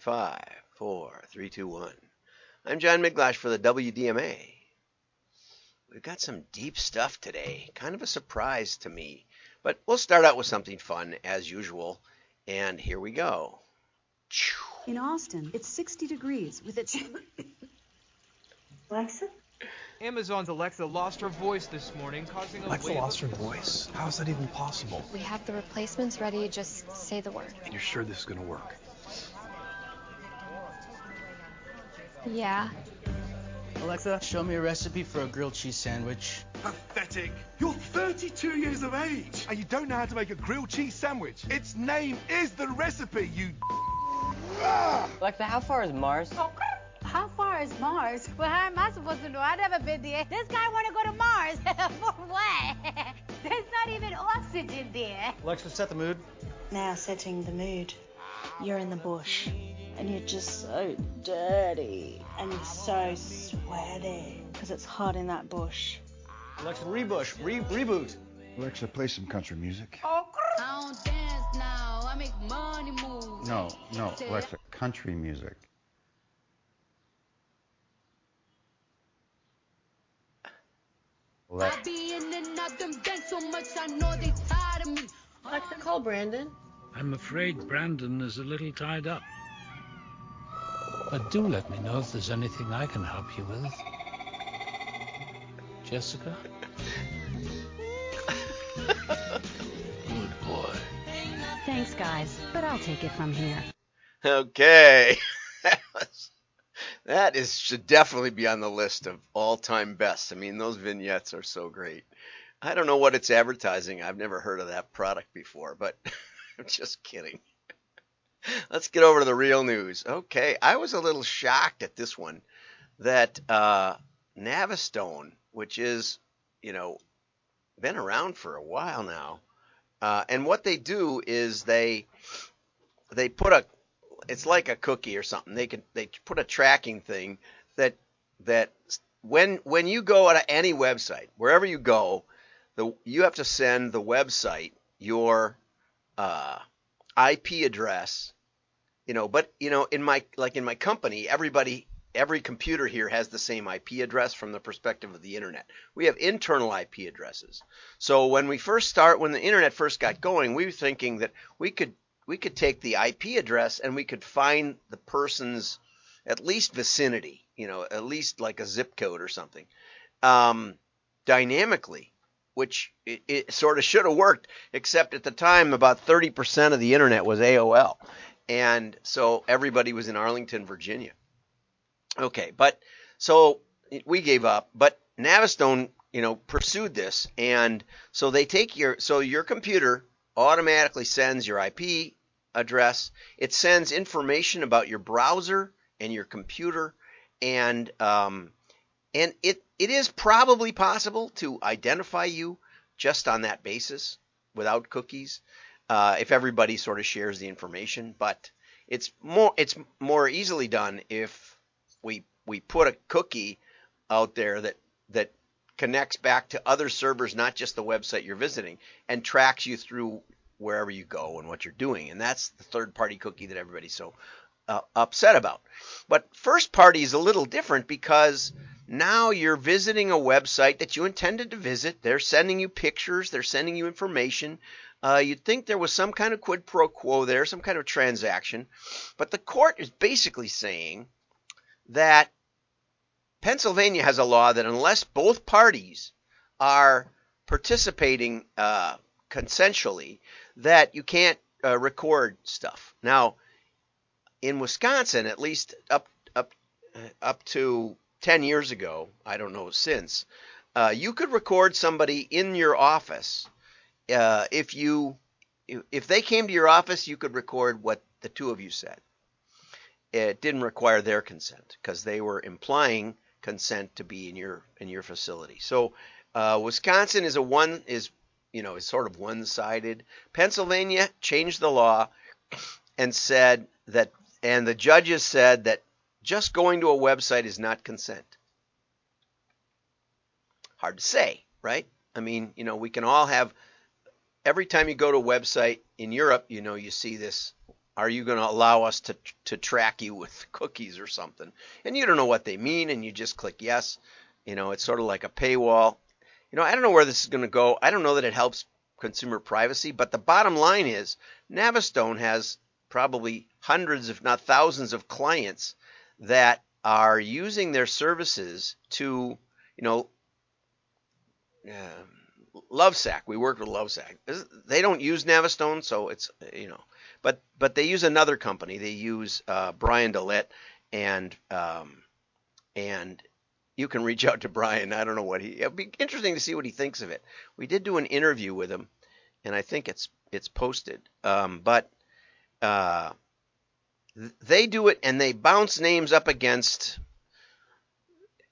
five, four, three, two, one. I'm John Miglautsch for the WDMA. We've got some deep stuff today, kind of a surprise to me. But we'll start out with something fun as usual. And here we go. In Austin, it's 60 degrees with its. Alexa? Amazon's Alexa lost her voice this morning, causing a Alexa wave lost her of- voice. How is that even possible? We have the replacements ready. Just say the word. And you're sure this is gonna work? Yeah. Alexa, show me a recipe for a grilled cheese sandwich. Pathetic. You're 32 years of age and you don't know how to make a grilled cheese sandwich. Its name is the recipe, you. Ah! Alexa, how far is Mars? How far is Mars? Well, how am I supposed to know? I've never been there. This guy want to go to Mars. For what? There's not even oxygen there. Alexa, set the mood. Now setting the mood. You're in the bush and you're just so dirty and you're so sweaty because it's hot in that bush. Alexa, rebush, re- reboot. Alexa, play some country music. Oh, I don't dance now, I make money move. No, no, Alexa, country music. I be in and out them banks so much I know they tired of me. Alexa, call Brandon. I'm afraid Brandon is a little tied up. But do let me know if there's anything I can help you with. Jessica? Good boy. Thanks, guys, but I'll take it from here. Okay. That is should definitely be on the list of all-time best. I mean, those vignettes are so great. I don't know what it's advertising. I've never heard of that product before, but I'm just kidding. Let's get over to the real news. Okay, I was a little shocked at this one that uh, Navistone, which is, you know, been around for a while now, uh, and what they do is they they put a it's like a cookie or something. They can they put a tracking thing that that when when you go to any website, wherever you go, the you have to send the website your uh, IP address. You know, but you know, in my like in my company, everybody every computer here has the same IP address from the perspective of the internet. We have internal IP addresses. So when we first start when the internet first got going, we were thinking that we could we could take the IP address and we could find the person's at least vicinity, you know, at least like a zip code or something, um, dynamically, which it, it sort of should have worked, except at the time about 30% of the internet was AOL. And so everybody was in Arlington, Virginia. Okay, but so we gave up, but Navistone, you know, pursued this. And so they take your, so your computer automatically sends your IP address. It sends information about your browser and your computer, and um, and it it is probably possible to identify you just on that basis without cookies, uh, if everybody sort of shares the information. But it's more it's more easily done if we we put a cookie out there that that connects back to other servers, not just the website you're visiting, and tracks you through wherever you go and what you're doing. And that's the third party cookie that everybody's so uh, upset about. But first party is a little different because now you're visiting a website that you intended to visit. They're sending you pictures, they're sending you information. Uh, you'd think there was some kind of quid pro quo there, some kind of transaction. But the court is basically saying that Pennsylvania has a law that unless both parties are participating uh, consensually, that you can't uh, record stuff. Now, in Wisconsin, at least up up up to 10 years ago, I don't know since, uh, you could record somebody in your office uh, if you if they came to your office, you could record what the two of you said. It didn't require their consent because they were implying consent to be in your in your facility. So uh, Wisconsin is a one is you know is sort of one sided. Pennsylvania changed the law and said that and the judges said that just going to a website is not consent. Hard to say, right? I mean, you know, we can all have every time you go to a website in Europe, you know, you see this are you going to allow us to to track you with cookies or something? And you don't know what they mean, and you just click yes. You know, it's sort of like a paywall. You know, I don't know where this is going to go. I don't know that it helps consumer privacy, but the bottom line is Navistone has probably hundreds, if not thousands, of clients that are using their services to, you know, uh, Lovesac. We work with Lovesac. They don't use Navistone, so it's you know, but but they use another company. They use uh, Brian Delit, and um, and you can reach out to Brian. I don't know what he. It'd be interesting to see what he thinks of it. We did do an interview with him, and I think it's it's posted. Um, but uh, they do it, and they bounce names up against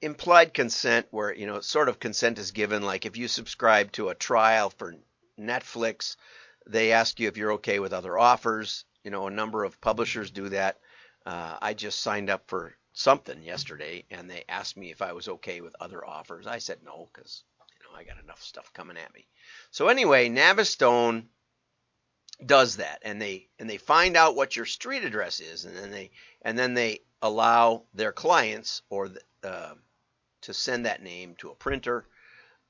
implied consent where you know sort of consent is given. Like if you subscribe to a trial for Netflix they ask you if you're okay with other offers. You know a number of publishers do that. Uh, I just signed up for something yesterday and they asked me if I was okay with other offers. I said no because you know I got enough stuff coming at me. So anyway Navistone does that and they and they find out what your street address is and then they and then they allow their clients or the, uh, to send that name to a printer.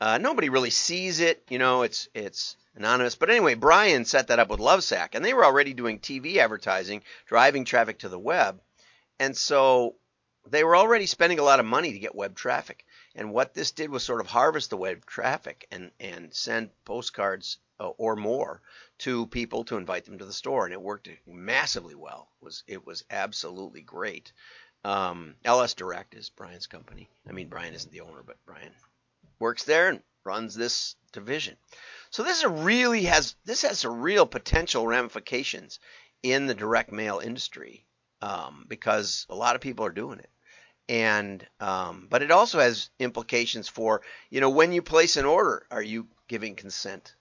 Uh, nobody really sees it, you know. It's it's anonymous. But anyway, Brian set that up with Lovesac, and they were already doing TV advertising, driving traffic to the web, and so they were already spending a lot of money to get web traffic. And what this did was sort of harvest the web traffic and and send postcards or more to people to invite them to the store, and it worked massively well. It was it was absolutely great. Um, LS Direct is Brian's company. I mean, Brian isn't the owner, but Brian works there and runs this division. So this is really has this has a real potential ramifications in the direct mail industry um, because a lot of people are doing it, and um, but it also has implications for you know when you place an order, are you giving consent?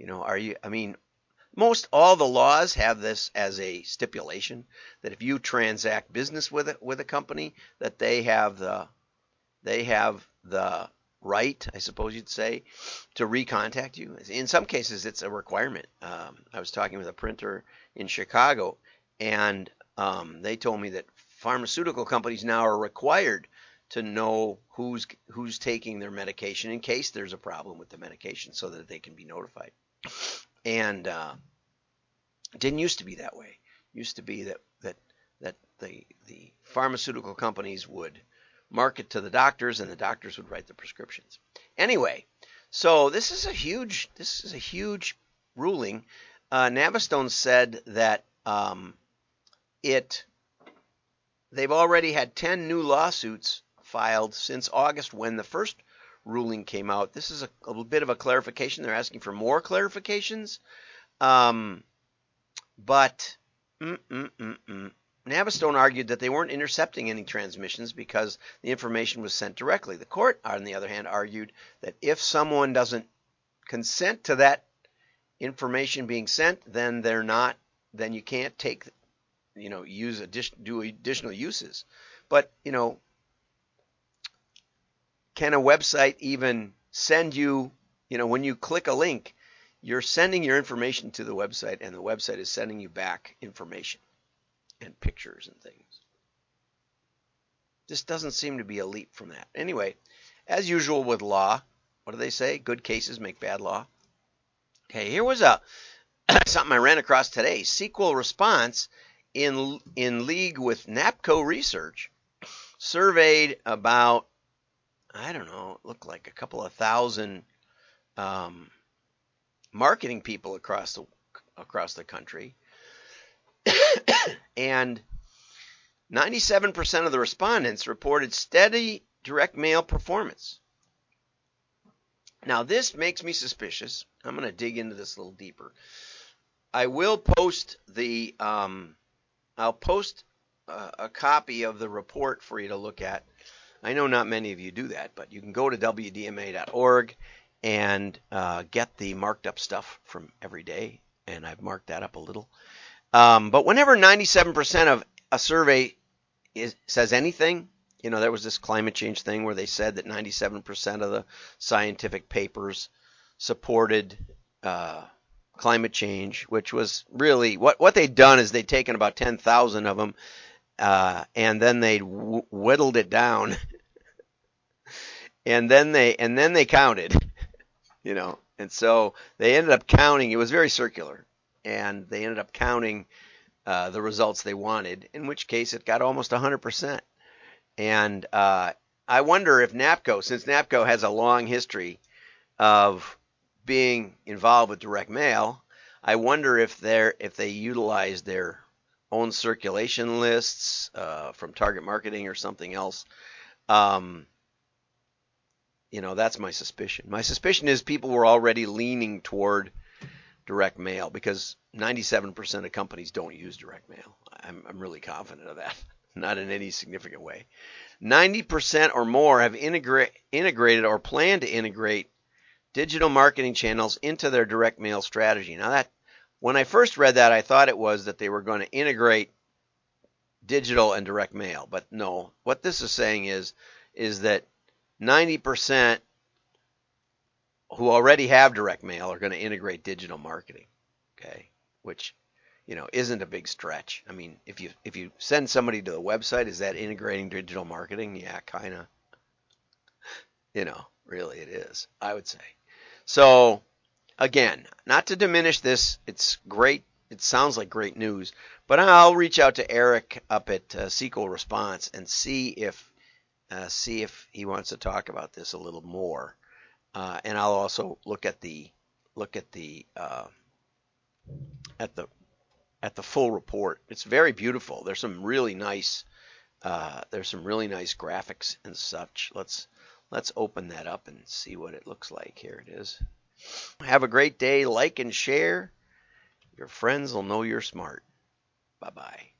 You know, are you? I mean, most all the laws have this as a stipulation that if you transact business with it with a company, that they have the they have the right, I suppose you'd say, to recontact you. In some cases, it's a requirement. Um, I was talking with a printer in Chicago, and um, they told me that pharmaceutical companies now are required to know who's who's taking their medication in case there's a problem with the medication, so that they can be notified and uh, didn't used to be that way. Used to be that that that the the pharmaceutical companies would market to the doctors, and the doctors would write the prescriptions. Anyway, so this is a huge this is a huge ruling. Uh, Navistone said that um, it they've already had 10 new lawsuits filed since August when the first ruling came out. This is a, a little bit of a clarification. They're asking for more clarifications. Um, but mm, mm, mm. Navistone argued that they weren't intercepting any transmissions because the information was sent directly. The court, on the other hand, argued that if someone doesn't consent to that information being sent, then they're not, then you can't take, you know, use addition, do additional uses. But you know, can a website even send you, you know, when you click a link, you're sending your information to the website and the website is sending you back information and pictures and things. This doesn't seem to be a leap from that. Anyway, as usual with law, what do they say? Good cases make bad law. Okay, here was a something I ran across today. SeQuel Response in in league with NAPCO Research surveyed about I don't know, it looked like a couple of thousand um, marketing people across the across the country, and 97% of the respondents reported steady direct mail performance. Now this makes me suspicious. I'm going to dig into this a little deeper. I will post the um, I'll post a, a copy of the report for you to look at. I know not many of you do that, but you can go to wdma.org and uh, get the marked up stuff from every day. And I've marked that up a little. Um, but whenever 97% of a survey is, says anything, you know, there was this climate change thing where they said that 97% of the scientific papers supported uh, climate change, which was really what what they'd done is they'd taken about ten thousand of them, uh, and then they'd w- whittled it down, and then they and then they counted, you know, and so they ended up counting. It was very circular, and they ended up counting uh, the results they wanted. In which case, it got almost hundred percent. And uh, I wonder if NAPCO, since NAPCO has a long history of being involved with direct mail, I wonder if they're if they utilize their own circulation lists uh, from Target Marketing or something else. Um, you know, that's my suspicion. My suspicion is people were already leaning toward direct mail because 97% of companies don't use direct mail. I'm, I'm really confident of that, not in any significant way. 90% or more have integra- integrated or plan to integrate digital marketing channels into their direct mail strategy. Now that when I first read that, I thought it was that they were going to integrate digital and direct mail, but no. What this is saying is is that 90% who already have direct mail are going to integrate digital marketing. Okay, which you know isn't a big stretch. I mean, if you if you send somebody to the website, is that integrating digital marketing? Yeah, kind of. You know, really it is. I would say. So again, not to diminish this, it's great. It sounds like great news, but I'll reach out to Eric up at uh, SeQuel Response and see if uh, see if he wants to talk about this a little more. Uh, and I'll also look at the look at the uh, at the at the full report. It's very beautiful. There's some really nice uh, there's some really nice graphics and such. Let's let's open that up and see what it looks like. Here it is. Have a great day. Like and share. Your friends will know you're smart. Bye bye.